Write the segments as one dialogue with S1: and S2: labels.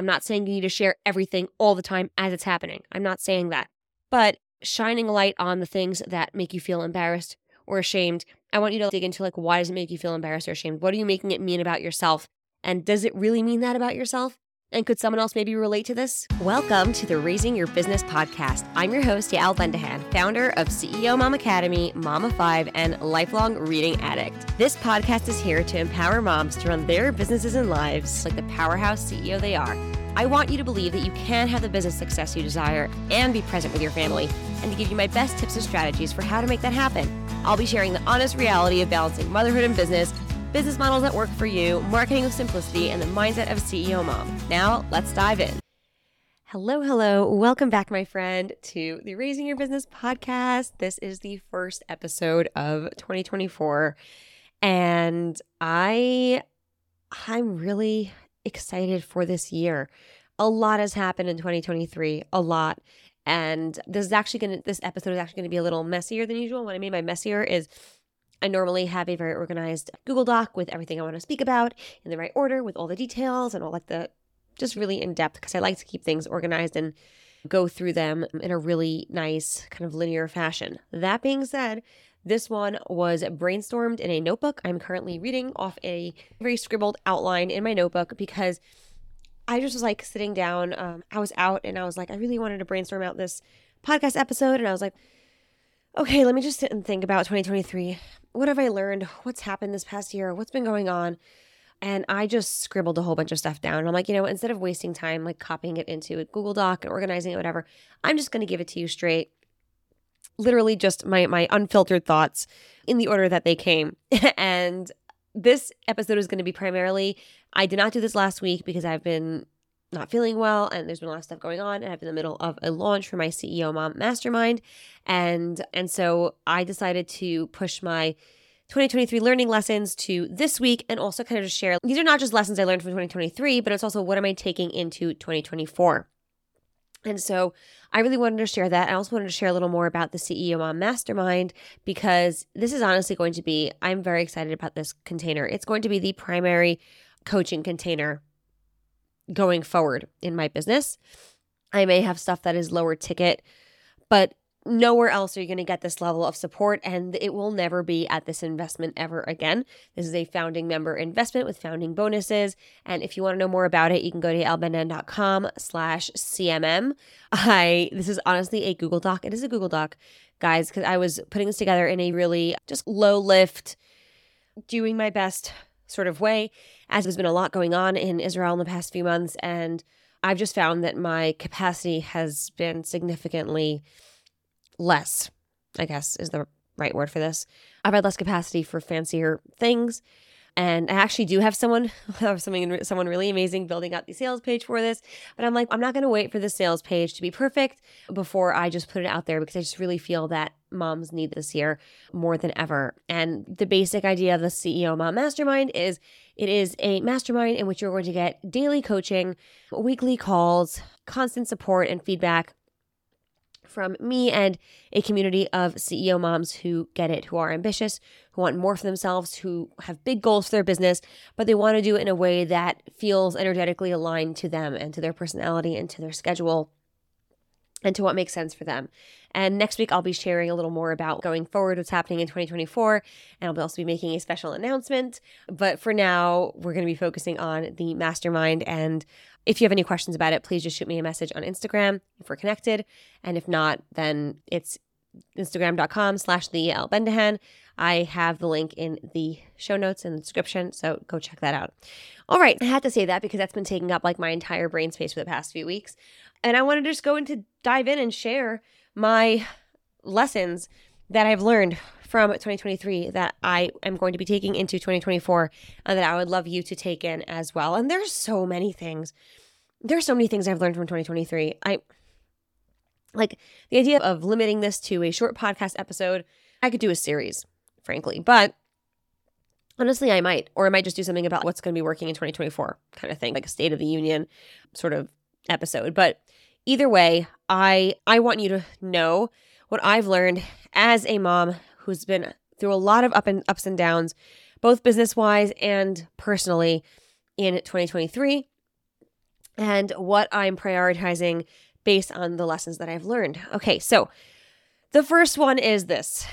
S1: I'm not saying you need to share everything all the time as it's happening. I'm not saying that. But shining a light on the things that make you feel embarrassed or ashamed. I want you to dig into like why does it make you feel embarrassed or ashamed? What are you making it mean about yourself? And does it really mean that about yourself? And could someone else maybe relate to this? Welcome to the Raising Your Business podcast. I'm your host, Yael Bendahan, founder of CEO Mom Academy, Mama 5, and lifelong reading addict. This podcast is here to empower moms to run their businesses and lives like the powerhouse CEO they are. I want you to believe that you can have the business success you desire and be present with your family, and to give you my best tips and strategies for how to make that happen. I'll be sharing the honest reality of balancing motherhood and business business models that work for you, marketing with simplicity, and the mindset of CEO mom. Now, let's dive in. Hello, hello. Welcome back, my friend, to the Raising Your Business podcast. This is the first episode of 2024. And I I'm really excited for this year. A lot has happened in 2023, a lot. And this is actually going to this episode is actually going to be a little messier than usual. What I mean by messier is I normally have a very organized Google Doc with everything I want to speak about in the right order with all the details and all like the just really in depth because I like to keep things organized and go through them in a really nice kind of linear fashion. That being said, this one was brainstormed in a notebook. I'm currently reading off a very scribbled outline in my notebook because I just was like sitting down. Um, I was out and I was like, I really wanted to brainstorm out this podcast episode. And I was like, okay, let me just sit and think about 2023 what have I learned? What's happened this past year? What's been going on? And I just scribbled a whole bunch of stuff down. And I'm like, you know, instead of wasting time like copying it into a Google Doc and organizing it, whatever, I'm just going to give it to you straight. Literally just my my unfiltered thoughts in the order that they came. and this episode is going to be primarily I did not do this last week because I've been not feeling well and there's been a lot of stuff going on and I'm in the middle of a launch for my CEO Mom Mastermind and and so I decided to push my 2023 learning lessons to this week and also kind of just share these are not just lessons I learned from 2023 but it's also what am I taking into 2024. And so I really wanted to share that. I also wanted to share a little more about the CEO Mom Mastermind because this is honestly going to be, I'm very excited about this container. It's going to be the primary coaching container going forward in my business. I may have stuff that is lower ticket, but nowhere else are you going to get this level of support and it will never be at this investment ever again. This is a founding member investment with founding bonuses and if you want to know more about it you can go to yaelbendahan.com slash cmm i this is honestly a google doc. It is a google doc guys because i was putting this together in a really just low lift doing my best sort of way, as there's been a lot going on in Israel in the past few months. And I've just found that my capacity has been significantly less, I guess is the right word for this. I've had less capacity for fancier things. And I actually do have someone, something, someone really amazing building out the sales page for this. But I'm like, I'm not going to wait for the sales page to be perfect before I just put it out there because I just really feel that moms need this year more than ever. And the basic idea of the CEO Mom Mastermind is it is a mastermind in which you're going to get daily coaching, weekly calls, constant support and feedback from me and a community of CEO moms who get it, who are ambitious, who want more for themselves, who have big goals for their business, but they want to do it in a way that feels energetically aligned to them and to their personality and to their schedule and to what makes sense for them. And next week, I'll be sharing a little more about going forward, what's happening in 2024, and I'll also be making a special announcement. But for now, we're going to be focusing on the mastermind. And if you have any questions about it, please just shoot me a message on Instagram if we're connected. And if not, then it's instagram.com slash the I have the link in the show notes in the description, so go check that out. All right, I had to say that because that's been taking up like my entire brain space for the past few weeks. And I want to just go into dive in and share my lessons that I've learned from 2023 that I am going to be taking into 2024 and that I would love you to take in as well. And there's so many things. There's so many things I've learned from 2023. I like the idea of limiting this to a short podcast episode. I could do a series, frankly, but honestly, I might, or I might just do something about what's going to be working in 2024 kind of thing, like a State of the Union sort of episode. But either way, I I want you to know what I've learned as a mom who's been through a lot of up and ups and downs, both business wise and personally in 2023. and what I'm prioritizing based on the lessons that I've learned. Okay, so the first one is this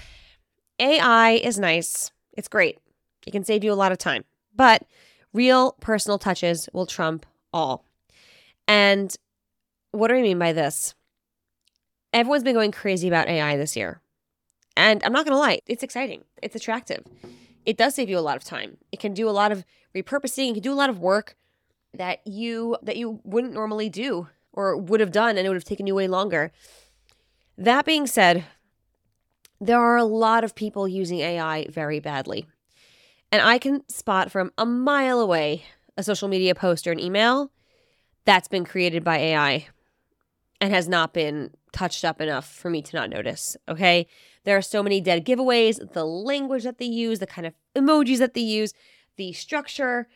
S1: AI is nice, it's great, it can save you a lot of time, but real personal touches will trump all. And what do I mean by this? Everyone's been going crazy about AI this year. And I'm not going to lie, it's exciting. It's attractive. It does save you a lot of time. It can do a lot of repurposing, it can do a lot of work that you that you wouldn't normally do or would have done and it would have taken you way longer. That being said, there are a lot of people using AI very badly. And I can spot from a mile away a social media post or an email that's been created by AI and has not been touched up enough for me to not notice. Okay. There are so many dead giveaways, the language that they use, the kind of emojis that they use, the structure.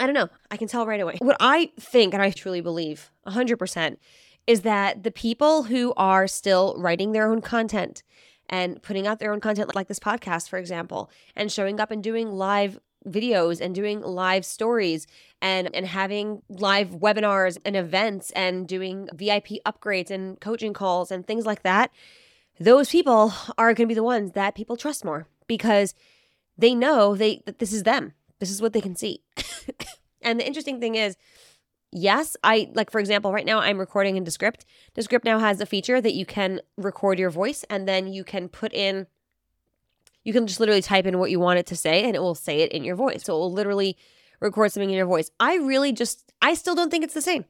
S1: I don't know. I can tell right away. What I think, and I truly believe 100%, is that the people who are still writing their own content and putting out their own content, like this podcast, for example, and showing up and doing live videos and doing live stories and and having live webinars and events and doing VIP upgrades and coaching calls and things like that those people are going to be the ones that people trust more because they know they that this is them. This is what they can see. and the interesting thing is, yes, I like for example, right now I'm recording in Descript. Descript now has a feature that you can record your voice and then you can put in you can just literally type in what you want it to say and it will say it in your voice. So it will literally record something in your voice. I really just I still don't think it's the same.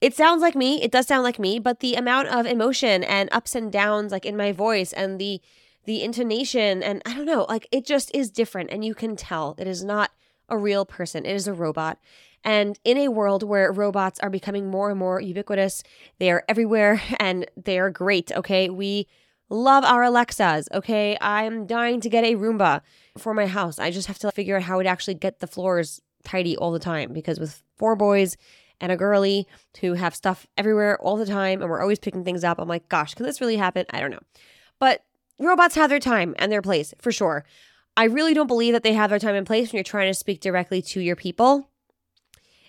S1: It sounds like me. It does sound like me but the amount of emotion and ups and downs like in my voice and the the intonation and i don't know like it just is different and you can tell it is not a real person. It is a robot. And in a world where robots are becoming more and more ubiquitous they are everywhere and they are great okay? We love our alexas okay i'm dying to get a roomba for my house i just have to figure out how to actually get the floors tidy all the time because with four boys and a girly who have stuff everywhere all the time and we're always picking things up. I'm like, gosh, can this really happen? I don't know. But robots have their time and their place for sure. I really don't believe that they have their time and place when you're trying to speak directly to your people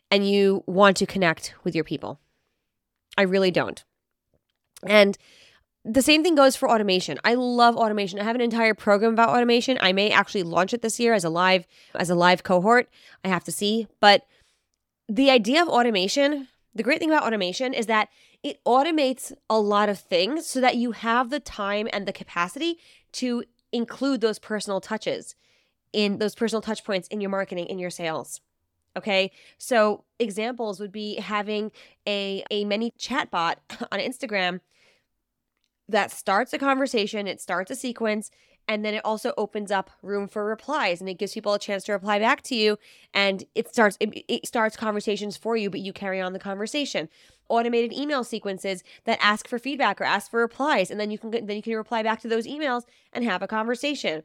S1: and you want to connect with your people. I really don't. And the same thing goes for automation. I love automation. I have an entire program about automation. I may actually launch it this year as a live as a live cohort. I have to see, but the idea of automation, the great thing about automation is that it automates a lot of things so that you have the time and the capacity to include those personal touches in those personal touch points in your marketing, in your sales. Okay. So examples would be having a, a mini chatbot on Instagram that starts a conversation, it starts a sequence, and then it also opens up room for replies and it gives people a chance to reply back to you and it starts it, it, starts conversations for you but you carry on the conversation. Automated email sequences that ask for feedback or ask for replies and then you can then you can reply back to those emails and have a conversation.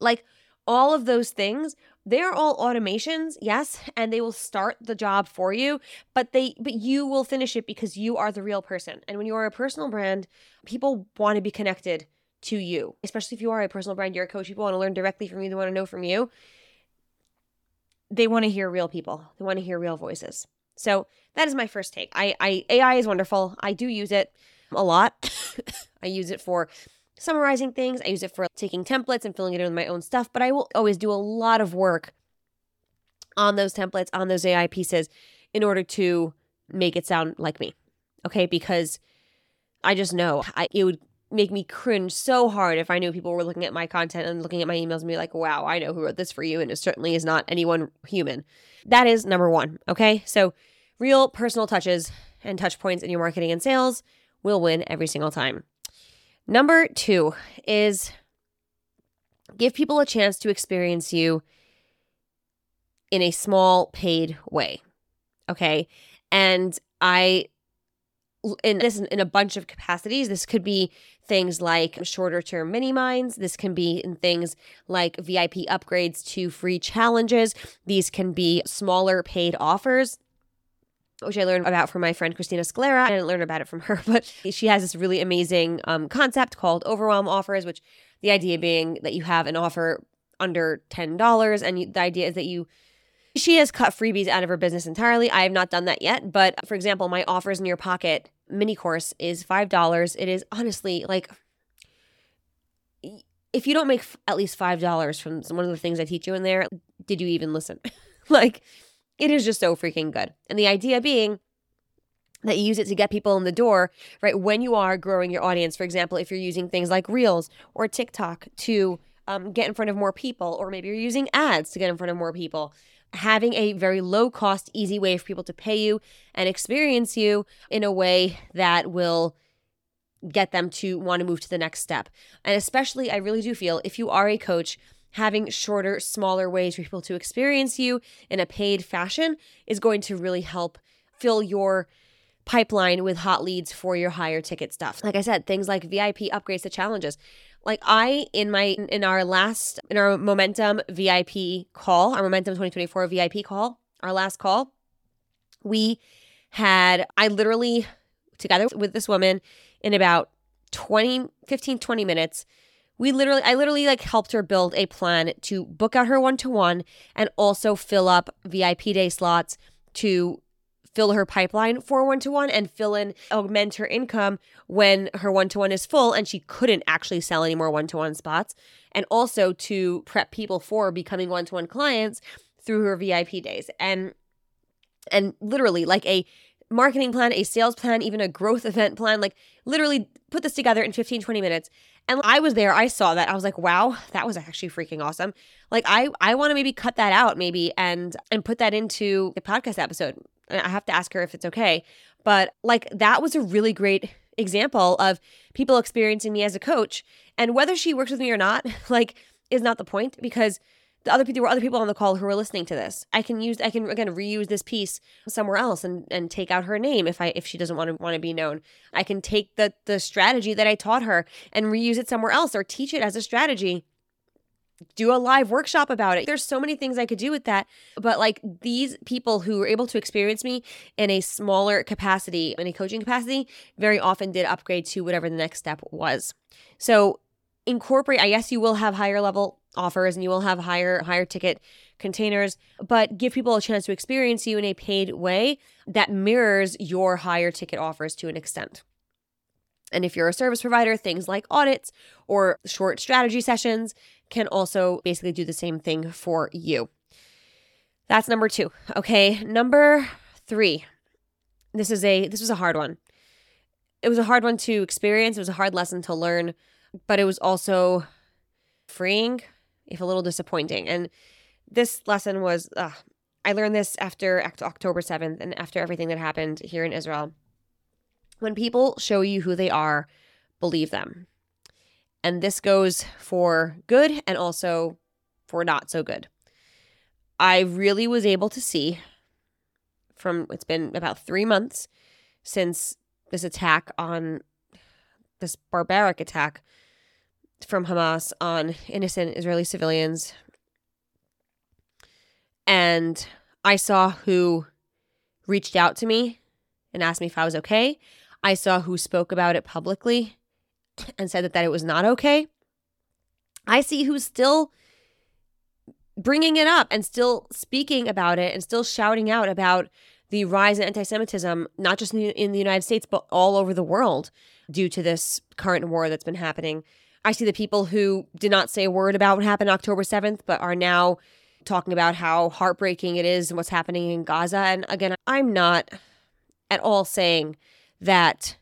S1: Like all of those things they're all automations yes and they will start the job for you but they but you will finish it because you are the real person and when you are a personal brand people want to be connected to you, especially if you are a personal brand, you're a coach, people want to learn directly from you, they want to know from you. They want to hear real people. They want to hear real voices. So that is my first take. I, I AI is wonderful. I do use it a lot. I use it for summarizing things. I use it for taking templates and filling it in with my own stuff, but I will always do a lot of work on those templates, on those AI pieces in order to make it sound like me. Okay? Because I just know I, it would make me cringe so hard if I knew people were looking at my content and looking at my emails and be like, wow, I know who wrote this for you. And it certainly is not anyone human. That is number one. Okay. So, real personal touches and touch points in your marketing and sales will win every single time. Number two is give people a chance to experience you in a small paid way. Okay. And I in this in a bunch of capacities. This could be things like shorter term mini minds. This can be in things like VIP upgrades to free challenges. These can be smaller paid offers which I learned about from my friend Christina Scalera. I didn't learn about it from her, but she has this really amazing um, concept called overwhelm offers, which the idea being that you have an offer under $10 and you, the idea is that you She has cut freebies out of her business entirely. I have not done that yet. But for example, my offers in your pocket mini course is $5. It is honestly like, if you don't make at least $5 from one of the things I teach you in there, did you even listen? like, it is just so freaking good. And the idea being, that you use it to get people in the door, right? When you are growing your audience, for example, if you're using things like Reels or TikTok to um, get in front of more people, or maybe you're using ads to get in front of more people, having a very low cost, easy way for people to pay you and experience you in a way that will get them to want to move to the next step. And especially, I really do feel if you are a coach, having shorter, smaller ways for people to experience you in a paid fashion is going to really help fill your pipeline with hot leads for your higher ticket stuff. Like I said, things like VIP upgrades to challenges. Like I in my in our last in our momentum VIP call, our momentum 2024 VIP call, our last call, we had I literally together with this woman in about 20 15 20 minutes we literally i literally like helped her build a plan to book out her one-to-one and also fill up vip day slots to fill her pipeline for one to one and fill in, augment her income when her one to one is full and she couldn't actually sell any more one to one spots. And also to prep people for becoming one to one clients through her VIP days. And and literally like a marketing plan, a sales plan, even a growth event plan, like literally put this together in 15, 20 minutes. And I was there, I saw that. I was like, wow, that was actually freaking awesome. Like I I want to maybe cut that out maybe and and put that into a podcast episode. I have to ask her if it's okay. But like that was a really great example of people experiencing me as a coach. And whether she works with me or not, like, is not the point because the other people there were other people on the call who were listening to this. I can use I can again reuse this piece somewhere else and and take out her name if I if she doesn't want to want to be known. I can take the the strategy that I taught her and reuse it somewhere else or teach it as a strategy do a live workshop about it. There's so many things I could do with that. But like these people who were able to experience me in a smaller capacity, in a coaching capacity, very often did upgrade to whatever the next step was. So incorporate, I guess you will have higher level offers and you will have higher, higher ticket containers, but give people a chance to experience you in a paid way that mirrors your higher ticket offers to an extent. And if you're a service provider, things like audits or short strategy sessions can also basically do the same thing for you. That's number 2. Okay, number 3. This is a this was a hard one. It was a hard one to experience, it was a hard lesson to learn, but it was also freeing, if a little disappointing. And this lesson was uh, I learned this after October 7th and after everything that happened here in Israel. When people show you who they are, believe them. And this goes for good and also for not so good. I really was able to see from it's been about three months since this attack on this barbaric attack from Hamas on innocent Israeli civilians. And I saw who reached out to me and asked me if I was okay. I saw who spoke about it publicly and said that, that it was not okay. I see who's still bringing it up and still speaking about it and still shouting out about the rise in anti Semitism, not just in the, in the United States, but all over the world due to this current war that's been happening. I see the people who did not say a word about what happened October 7th, but are now talking about how heartbreaking it is and what's happening in Gaza. And again, I'm not at all saying that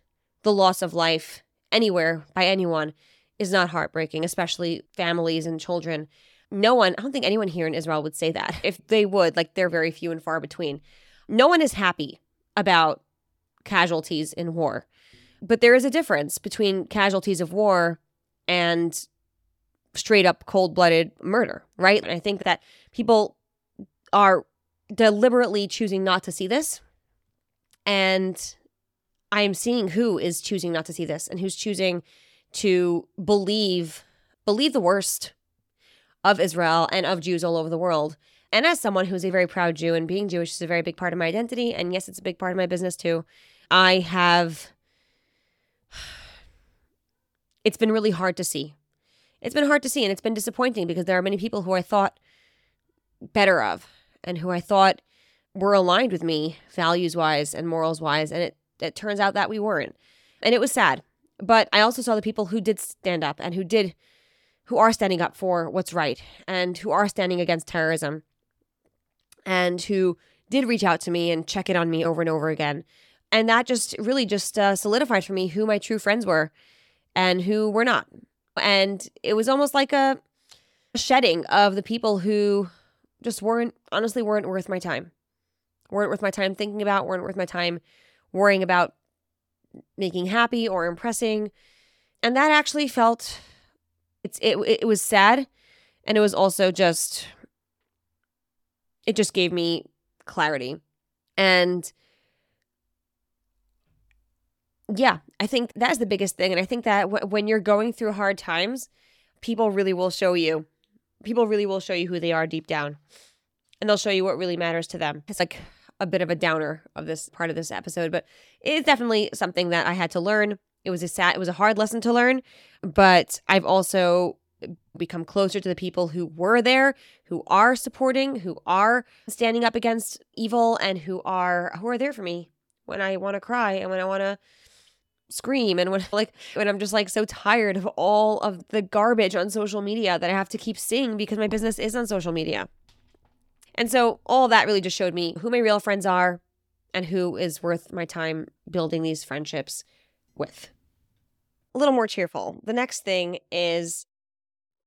S1: the loss of life anywhere by anyone is not heartbreaking, especially families and children. No one, I don't think anyone here in Israel would say that. If they would, like they're very few and far between. No one is happy about casualties in war. But there is a difference between casualties of war and straight up cold blooded murder, right? And I think that people are deliberately choosing not to see this. And I am seeing who is choosing not to see this and who's choosing to believe believe the worst of Israel and of Jews all over the world. And as someone who's a very proud Jew and being Jewish is a very big part of my identity, and yes, it's a big part of my business too, I have it's been really hard to see. It's been hard to see and it's been disappointing because there are many people who I thought better of and who I thought were aligned with me values wise and morals wise. And it, it turns out that we weren't. And it was sad. But I also saw the people who did stand up and who did, who are standing up for what's right and who are standing against terrorism and who did reach out to me and check in on me over and over again. And that just really just uh, solidified for me who my true friends were and who were not. And it was almost like a shedding of the people who just weren't, honestly, weren't worth my time. Weren't worth my time thinking about, weren't worth my time worrying about making happy or impressing. And that actually felt, it's, it, it was sad. And it was also just, it just gave me clarity. And yeah, I think that's the biggest thing. And I think that w- when you're going through hard times, people really will show you. People really will show you who they are deep down. And they'll show you what really matters to them. It's like a bit of a downer of this part of this episode, but it's definitely something that I had to learn. It was a sad, it was a hard lesson to learn, but I've also become closer to the people who were there, who are supporting, who are standing up against evil and who are who are there for me when I want to cry and when I want to scream and when like when I'm just like so tired of all of the garbage on social media that I have to keep seeing because my business is on social media. And so all that really just showed me who my real friends are and who is worth my time building these friendships with. A little more cheerful. The next thing is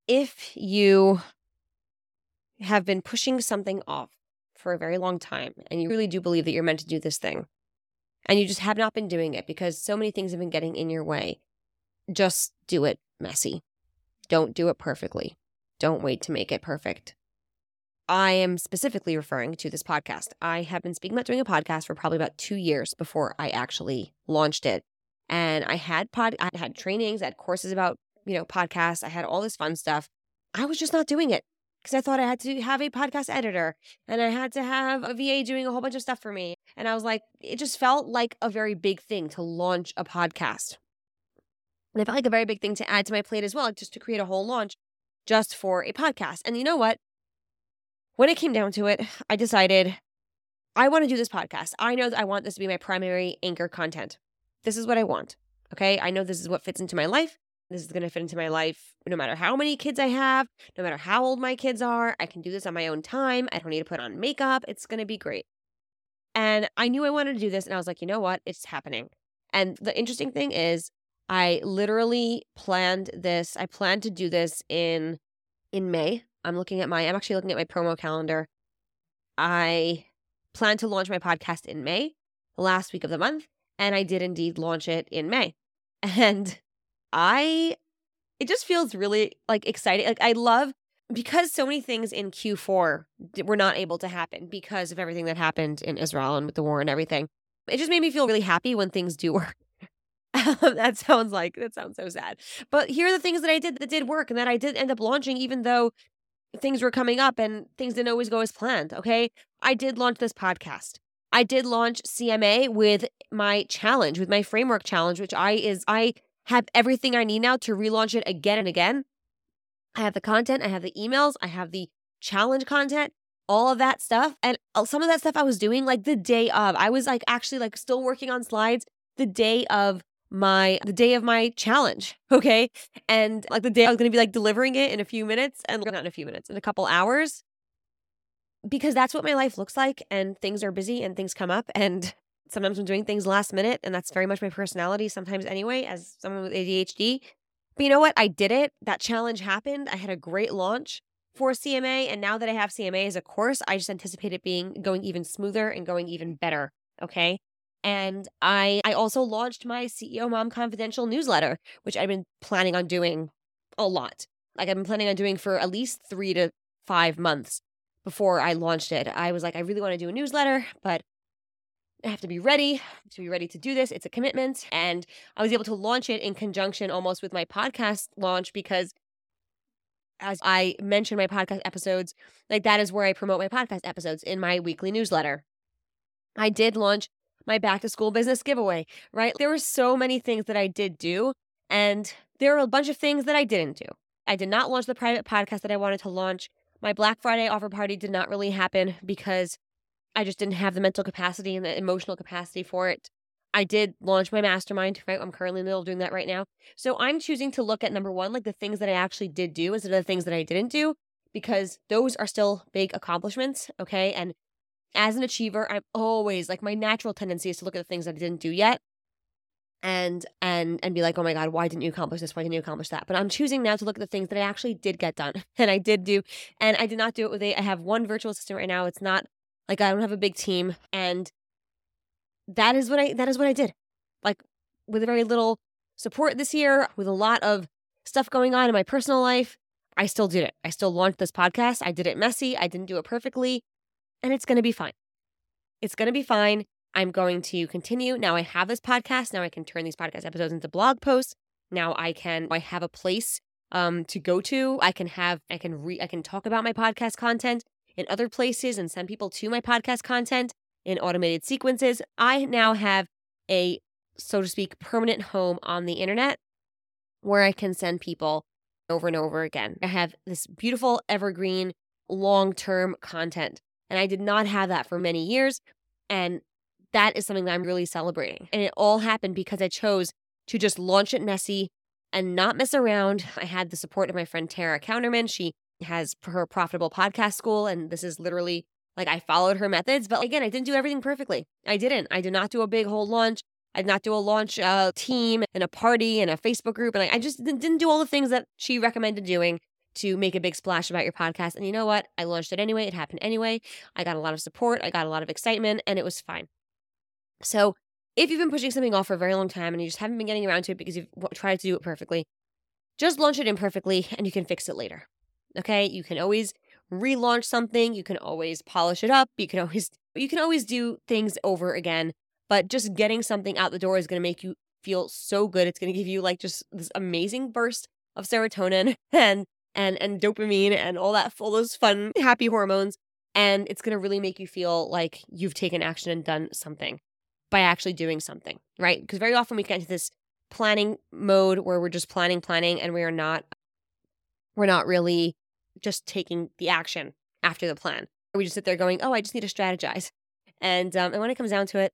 S1: if you have been pushing something off for a very long time and you really do believe that you're meant to do this thing, and you just have not been doing it because so many things have been getting in your way, just do it messy. Don't do it perfectly. Don't wait to make it perfect. I am specifically referring to this podcast. I have been speaking about doing a podcast for probably about two years before I actually launched it. And I had pod I had trainings, I had courses about, you know, podcasts, I had all this fun stuff. I was just not doing it because I thought I had to have a podcast editor and I had to have a VA doing a whole bunch of stuff for me. And I was like, it just felt like a very big thing to launch a podcast. And it felt like a very big thing to add to my plate as well, just to create a whole launch just for a podcast. And you know what? When it came down to it, I decided I want to do this podcast. I know that I want this to be my primary anchor content. This is what I want. Okay. I know this is what fits into my life. This is going to fit into my life no matter how many kids I have, no matter how old my kids are. I can do this on my own time. I don't need to put on makeup. It's going to be great. And I knew I wanted to do this. And I was like, you know what? It's happening. And the interesting thing is, I literally planned this. I planned to do this in in May. I'm looking at my I'm actually looking at my promo calendar. I plan to launch my podcast in May, the last week of the month, and I did indeed launch it in May. And I it just feels really like exciting. Like I love because so many things in Q4 were not able to happen because of everything that happened in Israel and with the war and everything. It just made me feel really happy when things do work. that sounds like that sounds so sad. But here are the things that I did that did work and that I did end up launching even though things were coming up and things didn't always go as planned, okay? I did launch this podcast. I did launch CMA with my challenge, with my framework challenge, which I is I have everything I need now to relaunch it again and again. I have the content, I have the emails, I have the challenge content, all of that stuff. And uh, some of that stuff I was doing like the day of. I was like actually like still working on slides the day of my the day of my challenge okay and like the day i was going to be like delivering it in a few minutes and not in a few minutes in a couple hours because that's what my life looks like and things are busy and things come up and sometimes I'm doing things last minute, and that's very much my personality sometimes anyway, as someone with ADHD. But you know what? I did it. That challenge happened. I had a great launch for CMA. And now that I have CMA as a course, I just anticipate it being going even smoother and going even better. Okay. And I I also launched my CEO Mom Confidential newsletter, which I've been planning on doing a lot. Like I've been planning on doing for at least three to five months before I launched it. I was like, I really want to do a newsletter, but I have to be ready to be ready to do this. It's a commitment. And I was able to launch it in conjunction almost with my podcast launch because as I mentioned my podcast episodes, like that is where I promote my podcast episodes in my weekly newsletter. I did launch my back to school business giveaway, right? There were so many things that I did do, and there were a bunch of things that I didn't do. I did not launch the private podcast that I wanted to launch My Black Friday offer party did not really happen because I just didn't have the mental capacity and the emotional capacity for it. I did launch my mastermind, right? I'm currently in the middle of doing that right now. So I'm choosing to look at number one, like the things that I actually did do instead of the things that I didn't do, because those are still big accomplishments. Okay. And as an achiever, I'm always like my natural tendency is to look at the things that I didn't do yet and and and be like, oh my God, why didn't you accomplish this? Why didn't you accomplish that? But I'm choosing now to look at the things that I actually did get done. And I did do. And I did not do it with a I have one virtual assistant right now. It's not like I don't have a big team. And that is what I that is what I did. Like with very little support this year, with a lot of stuff going on in my personal life, I still did it. I still launched this podcast. I did it messy. I didn't do it perfectly. And it's gonna be fine. It's gonna be fine. I'm going to continue. Now I have this podcast. Now I can turn these podcast episodes into blog posts. Now I can I have a place um to go to. I can have I can re I can talk about my podcast content in other places and send people to my podcast content in automated sequences. I now have a so to speak permanent home on the internet where I can send people over and over again. I have this beautiful evergreen long-term content and I did not have that for many years and that is something that I'm really celebrating. And it all happened because I chose to just launch it messy and not mess around. I had the support of my friend Tara Counterman. She has her profitable podcast school, and this is literally like I followed her methods. But again, I didn't do everything perfectly. I didn't. I did not do a big whole launch. I did not do a launch uh, team and a party and a Facebook group. And I, I just didn't do all the things that she recommended doing to make a big splash about your podcast. And you know what? I launched it anyway. It happened anyway. I got a lot of support. I got a lot of excitement, and it was fine. So, if you've been pushing something off for a very long time and you just haven't been getting around to it because you've tried to do it perfectly, just launch it imperfectly and you can fix it later. Okay? You can always relaunch something, you can always polish it up, you can always you can always do things over again, but just getting something out the door is going to make you feel so good. It's going to give you like just this amazing burst of serotonin and and and dopamine and all that all those fun happy hormones and it's going to really make you feel like you've taken action and done something by actually doing something, right? Because very often we get into this planning mode where we're just planning, planning, and we are not, we're not really just taking the action after the plan. Or we just sit there going, "Oh, I just need to strategize," and um, and when it comes down to it,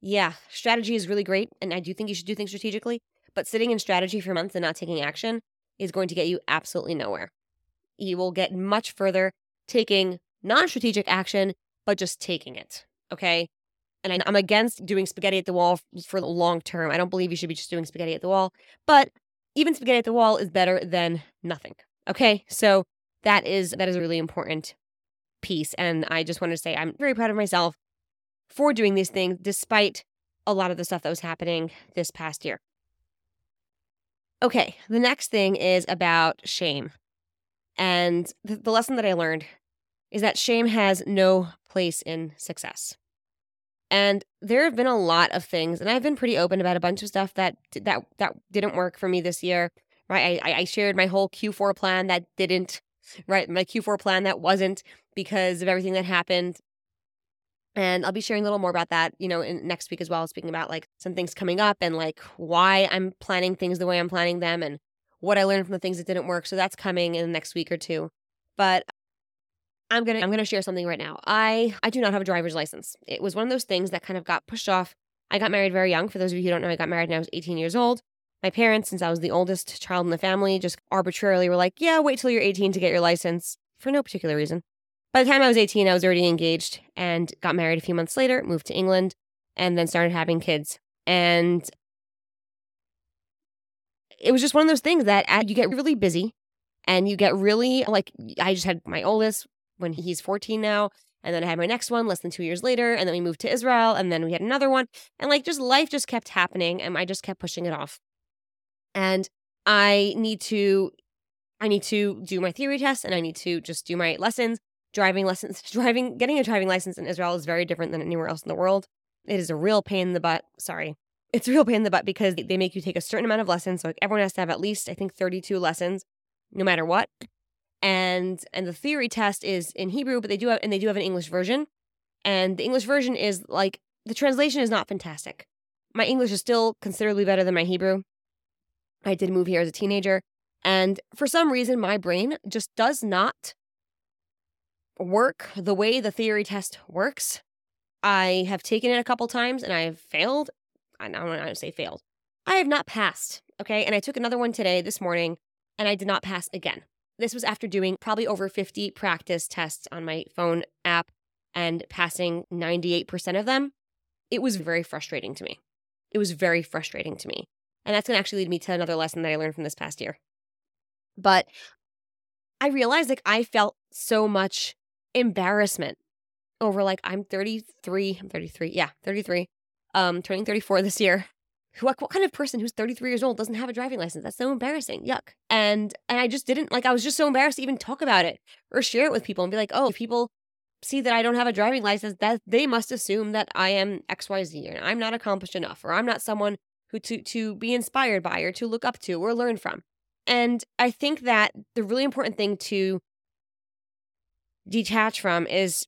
S1: yeah, strategy is really great, and I do think you should do things strategically. But sitting in strategy for months and not taking action is going to get you absolutely nowhere. You will get much further taking non-strategic action, but just taking it. Okay, and I'm against doing spaghetti at the wall for the long term. I don't believe you should be just doing spaghetti at the wall, but even spaghetti at the wall is better than nothing. Okay, so that is that is a really important piece, and I just wanted to say I'm very proud of myself for doing these things despite a lot of the stuff that was happening this past year. Okay, the next thing is about shame. And the, the lesson that I learned is that shame has no place in success. And there have been a lot of things, and I've been pretty open about a bunch of stuff that that that didn't work for me this year. Right, I, I shared my whole Q4 plan that didn't. Right, my Q4 plan that wasn't because of everything that happened. And I'll be sharing a little more about that, you know, in next week as well, speaking about like some things coming up and like why I'm planning things the way I'm planning them and what I learned from the things that didn't work. So that's coming in the next week or two. But I'm gonna I'm gonna share something right now. I I do not have a driver's license. It was one of those things that kind of got pushed off. I got married very young. For those of you who don't know, I got married when I was 18 years old. My parents, since I was the oldest child in the family, just arbitrarily were like, "Yeah, wait till you're 18 to get your license," for no particular reason. By the time I was 18, I was already engaged and got married a few months later, moved to England, and then started having kids. And it was just one of those things that uh, you get really busy and you get really like I just had my oldest when he's 14 now. And then I had my next one less than two years later. And then we moved to Israel. And then we had another one. And like just life just kept happening. And I just kept pushing it off. And I need to, I need to do my theory test and I need to just do my lessons. Driving lessons, driving, getting a driving license in Israel is very different than anywhere else in the world. It is a real pain in the butt. Sorry. It's a real pain in the butt because they make you take a certain amount of lessons. So like everyone has to have at least, I think, 32 lessons, no matter what and and the theory test is in Hebrew, but they do have and they do have an English version. And the English version is like the translation is not fantastic. My English is still considerably better than my Hebrew. I did move here as a teenager, And for some reason, my brain just does not work the way the theory test works. I have taken it a couple times and I have failed. I don't want to say failed. I have not passed. Okay. And I took another one today, this morning, and I did not pass again. This was after doing probably over 50 practice tests on my phone app and passing 98% of them. It was very frustrating to me. It was very frustrating to me. And that's going to actually lead me to another lesson that I learned from this past year. But I realized like I felt so much embarrassment over like I'm 33, I'm 33. Yeah, 33. Um turning 34 this year. What, what kind of person who's 33 years old doesn't have a driving license? That's so embarrassing. Yuck. And and I just didn't like I was just so embarrassed to even talk about it or share it with people and be like, "Oh, if people see that I don't have a driving license, that they must assume that I am XYZ and I'm not accomplished enough or I'm not someone who to to be inspired by or to look up to or learn from." And I think that the really important thing to detach from is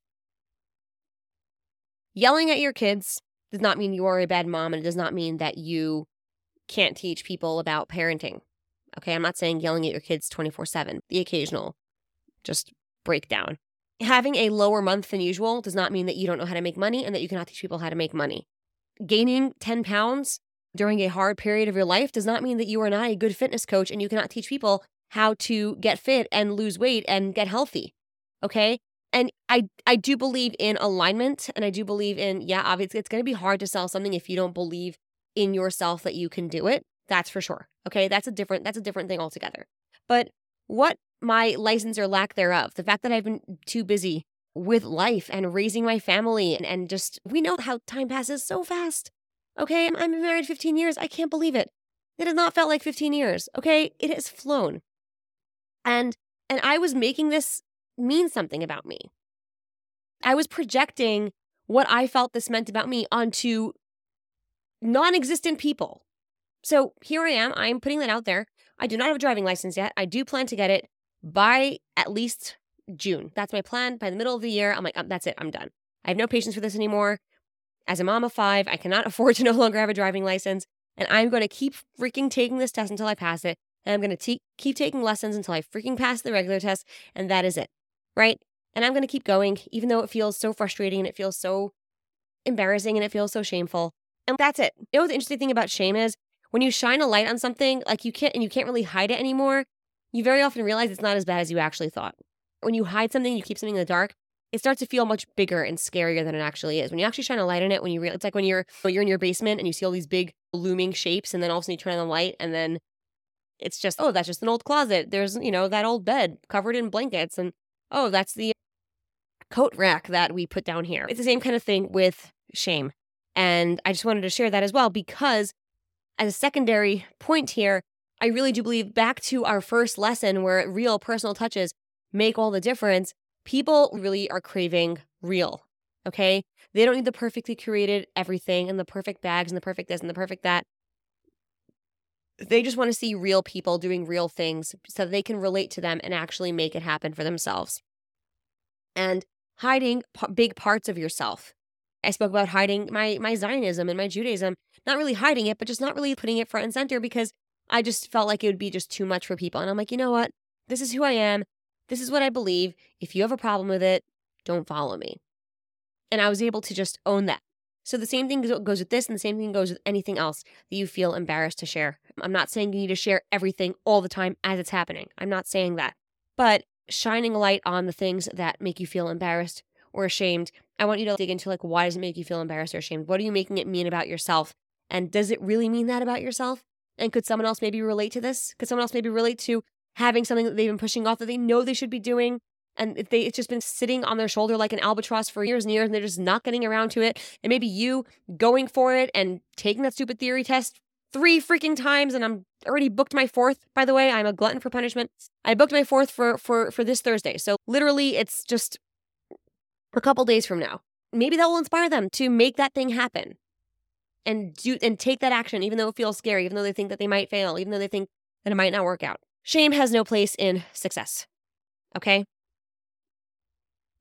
S1: yelling at your kids does not mean you are a bad mom and it does not mean that you can't teach people about parenting. Okay, I'm not saying yelling at your kids 24 7, the occasional just breakdown. Having a lower month than usual does not mean that you don't know how to make money and that you cannot teach people how to make money. Gaining 10 pounds during a hard period of your life does not mean that you are not a good fitness coach and you cannot teach people how to get fit and lose weight and get healthy. Okay? And I I do believe in alignment and I do believe in yeah, obviously it's going to be hard to sell something if you don't believe in yourself that you can do it. That's for sure. Okay? That's a different that's a different thing altogether. But what my license or lack thereof, the fact that I've been too busy with life and raising my family and, and just we know how time passes so fast. Okay? I'm, I'm married 15 years. I can't believe it. It has not felt like 15 years. Okay? It has flown. And and I was making this mean something about me. I was projecting what I felt this meant about me onto non existent people. So here I am. I'm putting that out there. I do not have a driving license yet. I do plan to get it by at least June. That's my plan. By the middle of the year, I'm like, um, that's it. I'm done. I have no patience for this anymore. As a mom of five, I cannot afford to no longer have a driving license. And I'm going to keep freaking taking this test until I pass it. And I'm going to te- keep taking lessons until I freaking pass the regular test. And that is it right? And I'm going to keep going, even though it feels so frustrating and it feels so embarrassing and it feels so shameful. And that's it. You know what the interesting thing about shame is? When you shine a light on something, like you can't, and you can't really hide it anymore, you very often realize it's not as bad as you actually thought. When you hide something, you keep something in the dark, it starts to feel much bigger and scarier than it actually is. When you actually shine a light on it, when you realize, it's like when you're when you're in your basement and you see all these big looming shapes, and then all of a sudden you turn on the light, and then it's just oh, that's just an old closet. There's you know that old bed covered in blankets, and oh, that's the coat rack that we put down here. It's the same kind of thing with shame. And I just wanted to share that as well because, as a secondary point here, I really do believe back to our first lesson where real personal touches make all the difference. People really are craving real. Okay. They don't need the perfectly curated everything and the perfect bags and the perfect this and the perfect that. They just want to see real people doing real things so they can relate to them and actually make it happen for themselves. And hiding p- big parts of yourself. I spoke about hiding my my Zionism and my Judaism, not really hiding it, but just not really putting it front and center because I just felt like it would be just too much for people. And I'm like, you know what? This is who I am. This is what I believe. If you have a problem with it, don't follow me. And I was able to just own that. So the same thing goes with this, and the same thing goes with anything else that you feel embarrassed to share. I'm not saying you need to share everything all the time as it's happening. I'm not saying that. But shining a light on the things that make you feel embarrassed or ashamed, I want you to dig into like why does it make you feel embarrassed or ashamed? What are you making it mean about yourself? And does it really mean that about yourself? And could someone else maybe relate to this? Could someone else maybe relate to having something that they've been pushing off that they know they should be doing. And they it's just been sitting on their shoulder like an albatross for years and years and they're just not getting around to it. And maybe you going for it and taking that stupid theory test three freaking times and i'm already booked my fourth by the way. I'm a glutton for punishment. I booked my fourth for for for this thursday. So literally it's just a couple days from now. Maybe that will inspire them to make that thing happen and do and take that action even though it feels scary even though they think that they might fail even though they think that it might not work out shame has no place in success okay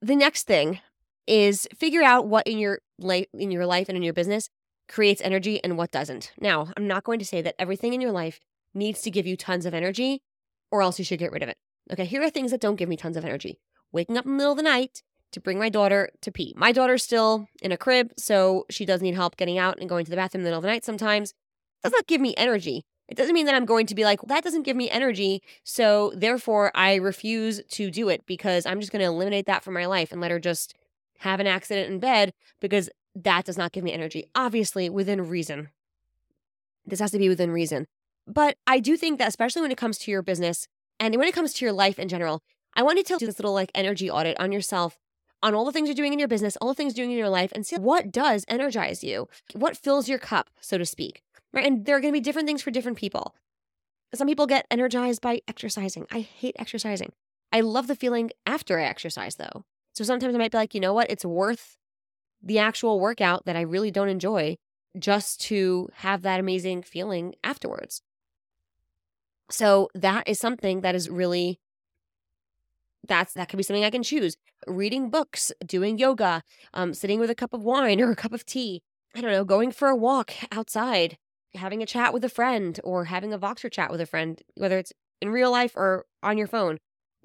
S1: the next thing is figure out what in your life in your life and in your business creates energy and what doesn't. Now, I'm not going to say that everything in your life needs to give you tons of energy, or else you should get rid of it. Okay, here are things that don't give me tons of energy. Waking up in the middle of the night to bring my daughter to pee. My daughter's still in a crib, so she does need help getting out and going to the bathroom in the middle of the night sometimes. Does not give me energy. It doesn't mean that I'm going to be like, well, that doesn't give me energy. So therefore, I refuse to do it because I'm just going to eliminate that from my life and let her just have an accident in bed because that does not give me energy. Obviously, within reason. This has to be within reason. But I do think that, especially when it comes to your business and when it comes to your life in general, I want you to do this little like energy audit on yourself, on all the things you're doing in your business, all the things you're doing in your life, and see what does energize you, what fills your cup, so to speak. Right? And there are going to be different things for different people. Some people get energized by exercising. I hate exercising. I love the feeling after I exercise, though. So sometimes I might be like, you know what? It's worth the actual workout that I really don't enjoy just to have that amazing feeling afterwards. So that is something that is really that's that could be something I can choose. Reading books, doing yoga, um, sitting with a cup of wine or a cup of tea. I don't know, going for a walk outside, having a chat with a friend, or having a Voxer chat with a friend, whether it's in real life or on your phone.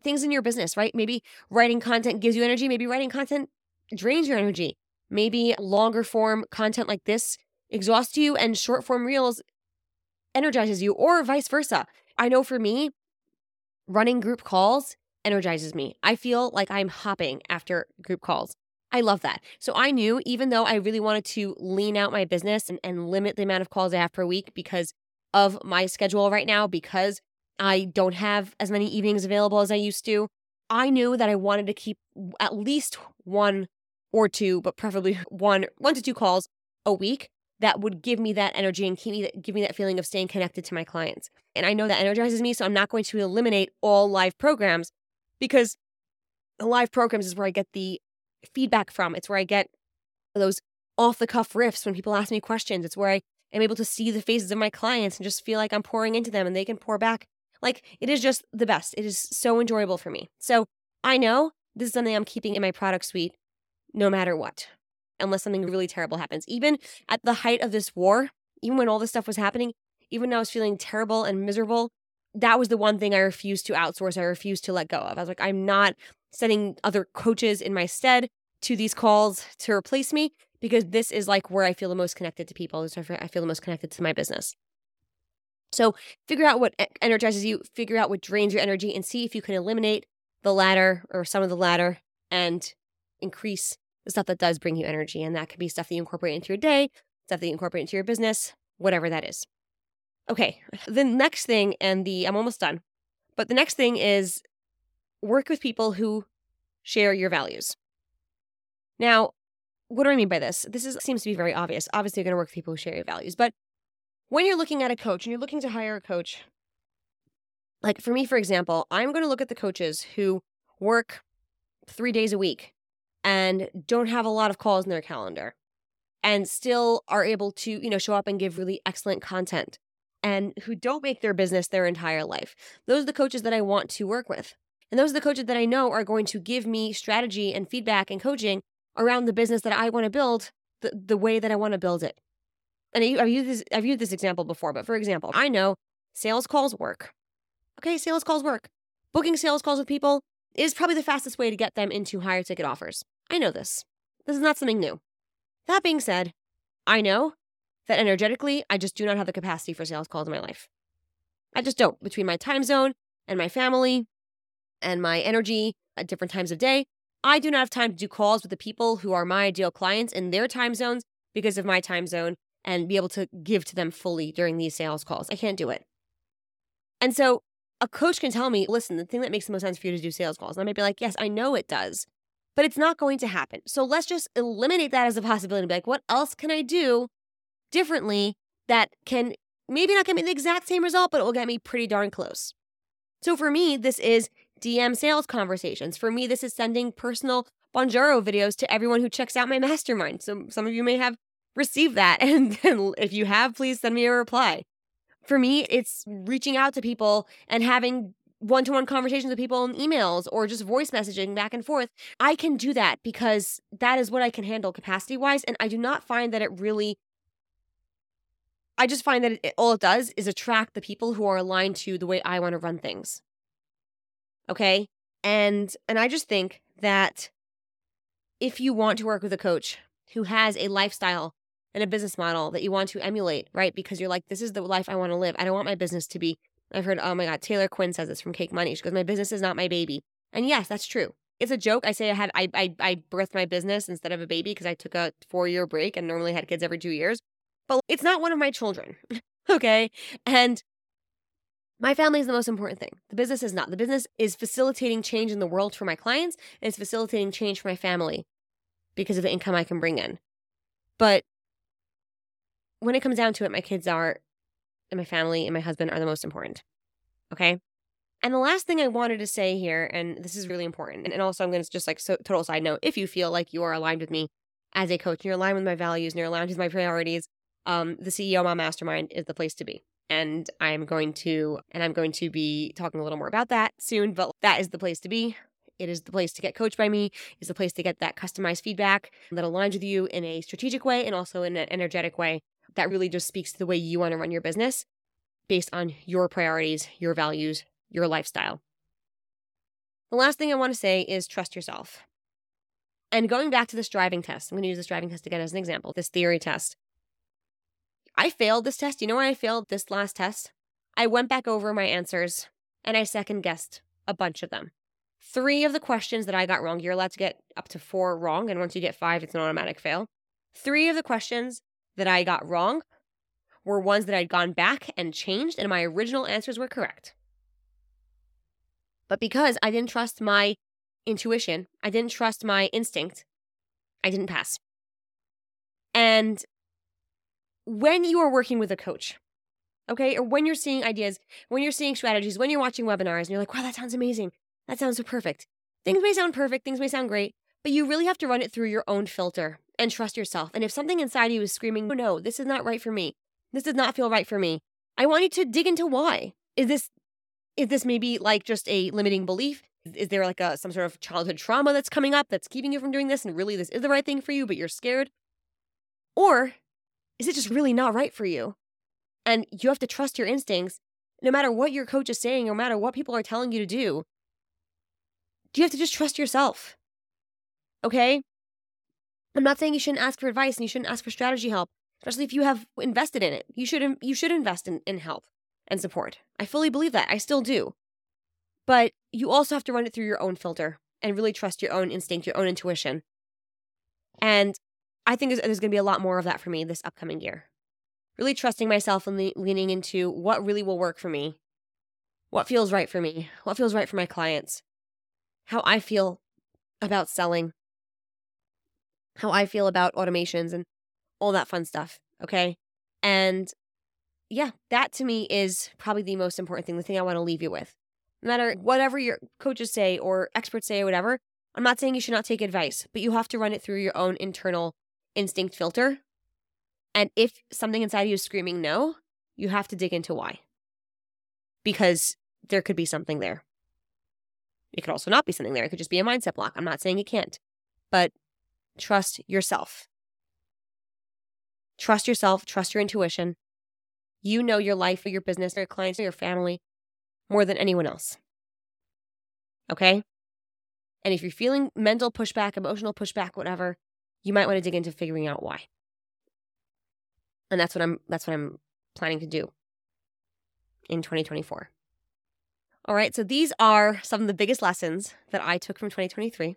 S1: Things in your business, right? Maybe writing content gives you energy. Maybe writing content drains your energy. Maybe longer form content like this exhausts you, and short form reels energizes you, or vice versa. I know for me, running group calls energizes me. I feel like I'm hopping after group calls. I love that. So I knew, even though I really wanted to lean out my business and, and limit the amount of calls I have per week because of my schedule right now, because I don't have as many evenings available as I used to, I knew that I wanted to keep at least one or two, but preferably one, one to two calls a week that would give me that energy and keep me give me that feeling of staying connected to my clients. And I know that energizes me, so I'm not going to eliminate all live programs because the live programs is where I get the feedback from. It's where I get those off the cuff riffs when people ask me questions. It's where I am able to see the faces of my clients and just feel like I'm pouring into them and they can pour back. Like it is just the best. It is so enjoyable for me. So I know this is something I'm keeping in my product suite no matter what unless something really terrible happens. Even at the height of this war, even when all this stuff was happening, even when I was feeling terrible and miserable, that was the one thing I refused to outsource. I refused to let go of. I was like, I'm not sending other coaches in my stead to these calls to replace me because this is like where I feel the most connected to people. Is where I feel the most connected to my business. So figure out what energizes you, figure out what drains your energy, and see if you can eliminate the latter or some of the latter and increase the stuff that does bring you energy. And that could be stuff that you incorporate into your day, stuff that you incorporate into your business, whatever that is. Okay, the next thing, and the I'm almost done, but the next thing is work with people who share your values. Now, what do I mean by this? This is, seems to be very obvious. Obviously, you're going to work with people who share your values, but when you're looking at a coach and you're looking to hire a coach, like for me, for example, I'm going to look at the coaches who work three days a week and don't have a lot of calls in their calendar and still are able to, you know, show up and give really excellent content and who don't make their business their entire life. Those are the coaches that I want to work with. And those are the coaches that I know are going to give me strategy and feedback and coaching around the business that I want to build the, the way that I want to build it. And I've used, this, I've used this example before, but for example, I know sales calls work. Okay, sales calls work. Booking sales calls with people is probably the fastest way to get them into higher ticket offers. I know this. This is not something new. That being said, I know that energetically, I just do not have the capacity for sales calls in my life. I just don't. Between my time zone and my family and my energy at different times of day, I do not have time to do calls with the people who are my ideal clients in their time zones because of my time zone and be able to give to them fully during these sales calls. I can't do it. And so a coach can tell me, listen, the thing that makes the most sense for you to do sales calls. And I might be like, yes, I know it does but it's not going to happen. So let's just eliminate that as a possibility and be like, what else can I do differently that can maybe not get me the exact same result, but it will get me pretty darn close. So for me, this is DM sales conversations. For me, this is sending personal Bonjoro videos to everyone who checks out my mastermind. So some of you may have received that. And, and if you have, please send me a reply. For me, it's reaching out to people and having one to one conversations with people in emails or just voice messaging back and forth. I can do that because that is what I can handle capacity wise. And I do not find that it really, I just find that it, all it does is attract the people who are aligned to the way I want to run things. Okay. And and I just think that if you want to work with a coach who has a lifestyle and a business model that you want to emulate, right? Because you're like, this is the life I want to live. I don't want my business to be. I've heard, oh my God, Taylor Quinn says this from Cake Money. She goes, my business is not my baby. And yes, that's true. It's a joke. I say I had I I, I birthed my business instead of a baby because I took a four year break and normally had kids every two years. But it's not one of my children. okay. And my family is the most important thing. The business is not. The business is facilitating change in the world for my clients and it's facilitating change for my family because of the income I can bring in. But when it comes down to it, my kids are, and my family and my husband are the most important. Okay. And the last thing I wanted to say here, and this is really important, and also I'm going to just like so, total side note if you feel like you are aligned with me as a coach and you're aligned with my values and you're aligned with my priorities, um, the CEO Mom Mastermind is the place to be. And I'm going to, and I'm going to be talking a little more about that soon, but that is the place to be. It is the place to get coached by me. It's the place to get that customized feedback that aligns with you in a strategic way and also in an energetic way that really just speaks to the way you want to run your business based on your priorities, your values, your lifestyle. The last thing I want to say is trust yourself. And going back to this driving test, I'm going to use this driving test again as an example, this theory test. I failed this test. You know why I failed this last test? I went back over my answers and I second guessed a bunch of them. Three of the questions that I got wrong, you're allowed to get up to four wrong. And once you get five, it's an automatic fail. Three of the questions that I got wrong were ones that I'd gone back and changed, and my original answers were correct. But because I didn't trust my intuition, I didn't trust my instinct, I didn't pass. And when you are working with a coach, okay, or when you're seeing ideas, when you're seeing strategies, when you're watching webinars, and you're like, wow, that sounds amazing. That sounds so perfect. Things may sound perfect, things may sound great, but you really have to run it through your own filter and trust yourself. And if something inside you is screaming, oh, no, this is not right for me. This does not feel right for me. I want you to dig into why. Is this is this maybe like just a limiting belief? Is there like a some sort of childhood trauma that's coming up that's keeping you from doing this and really this is the right thing for you but you're scared? Or is it just really not right for you? And you have to trust your instincts no matter what your coach is saying, no matter what people are telling you to do. Do you have to just trust yourself. Okay? I'm not saying you shouldn't ask for advice and you shouldn't ask for strategy help, especially if you have invested in it. You should you should invest in, in help and support. I fully believe that. I still do. But you also have to run it through your own filter and really trust your own instinct, your own intuition. And I think there's, there's going to be a lot more of that for me this upcoming year. Really trusting myself and le- leaning into what really will work for me, what feels right for me, what feels right for my clients, how I feel about selling, how I feel about automations and all that fun stuff. Okay. And yeah, that to me is probably the most important thing, the thing I want to leave you with. No matter whatever your coaches say or experts say or whatever, I'm not saying you should not take advice, but you have to run it through your own internal instinct filter. And if something inside you is screaming no, you have to dig into why. Because there could be something there. It could also not be something there. It could just be a mindset block. I'm not saying it can't. But trust yourself. Trust yourself, trust your intuition. You know your life, or your business, or your clients, or your family more than anyone else. Okay? And if you're feeling mental pushback, emotional pushback, whatever, you might want to dig into figuring out why. And that's what I'm that's what I'm planning to do in 2024. All right, so these are some of the biggest lessons that I took from 2023.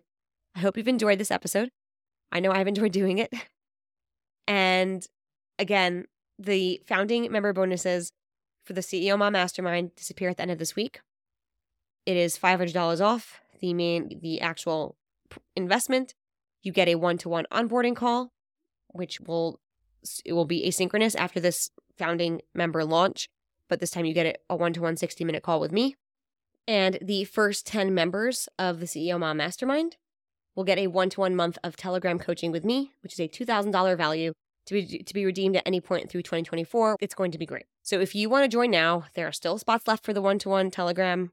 S1: I hope you've enjoyed this episode. I know I've enjoyed doing it. And again, the founding member bonuses for the CEO Mom Mastermind disappear at the end of this week. It is $500 off the main the actual investment. You get a one-to-one onboarding call, which will it will be asynchronous after this founding member launch, but this time you get a one-to-one 60-minute call with me. And the first 10 members of the CEO Mom Mastermind will get a one to one month of Telegram coaching with me, which is a $2,000 value to be, to be redeemed at any point through 2024. It's going to be great. So if you want to join now, there are still spots left for the one to one Telegram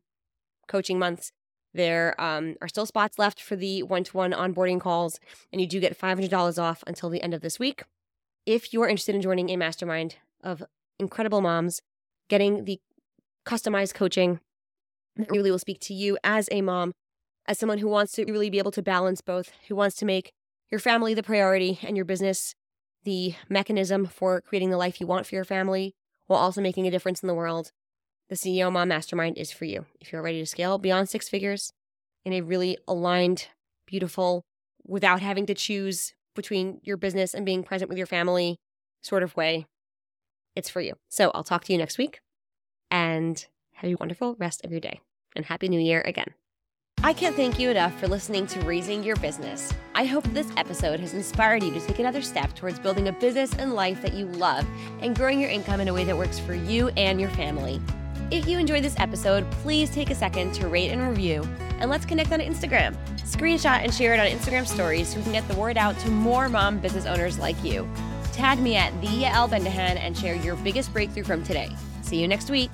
S1: coaching months. There um, are still spots left for the one to one onboarding calls, and you do get $500 off until the end of this week. If you are interested in joining a mastermind of incredible moms, getting the customized coaching that really will speak to you as a mom, as someone who wants to really be able to balance both, who wants to make your family the priority and your business the mechanism for creating the life you want for your family while also making a difference in the world. The CEO Mom Mastermind is for you. If you're ready to scale beyond six figures in a really aligned, beautiful, without having to choose between your business and being present with your family sort of way, it's for you. So I'll talk to you next week and have a wonderful rest of your day and Happy New Year again. I can't thank you enough for listening to Raising Your Business. I hope this episode has inspired you to take another step towards building a business and life that you love and growing your income in a way that works for you and your family. If you enjoyed this episode, please take a second to rate and review, and let's connect on Instagram. Screenshot and share it on Instagram stories so we can get the word out to more mom business owners like you. Tag me at the Yael Bendahan and share your biggest breakthrough from today. See you next week.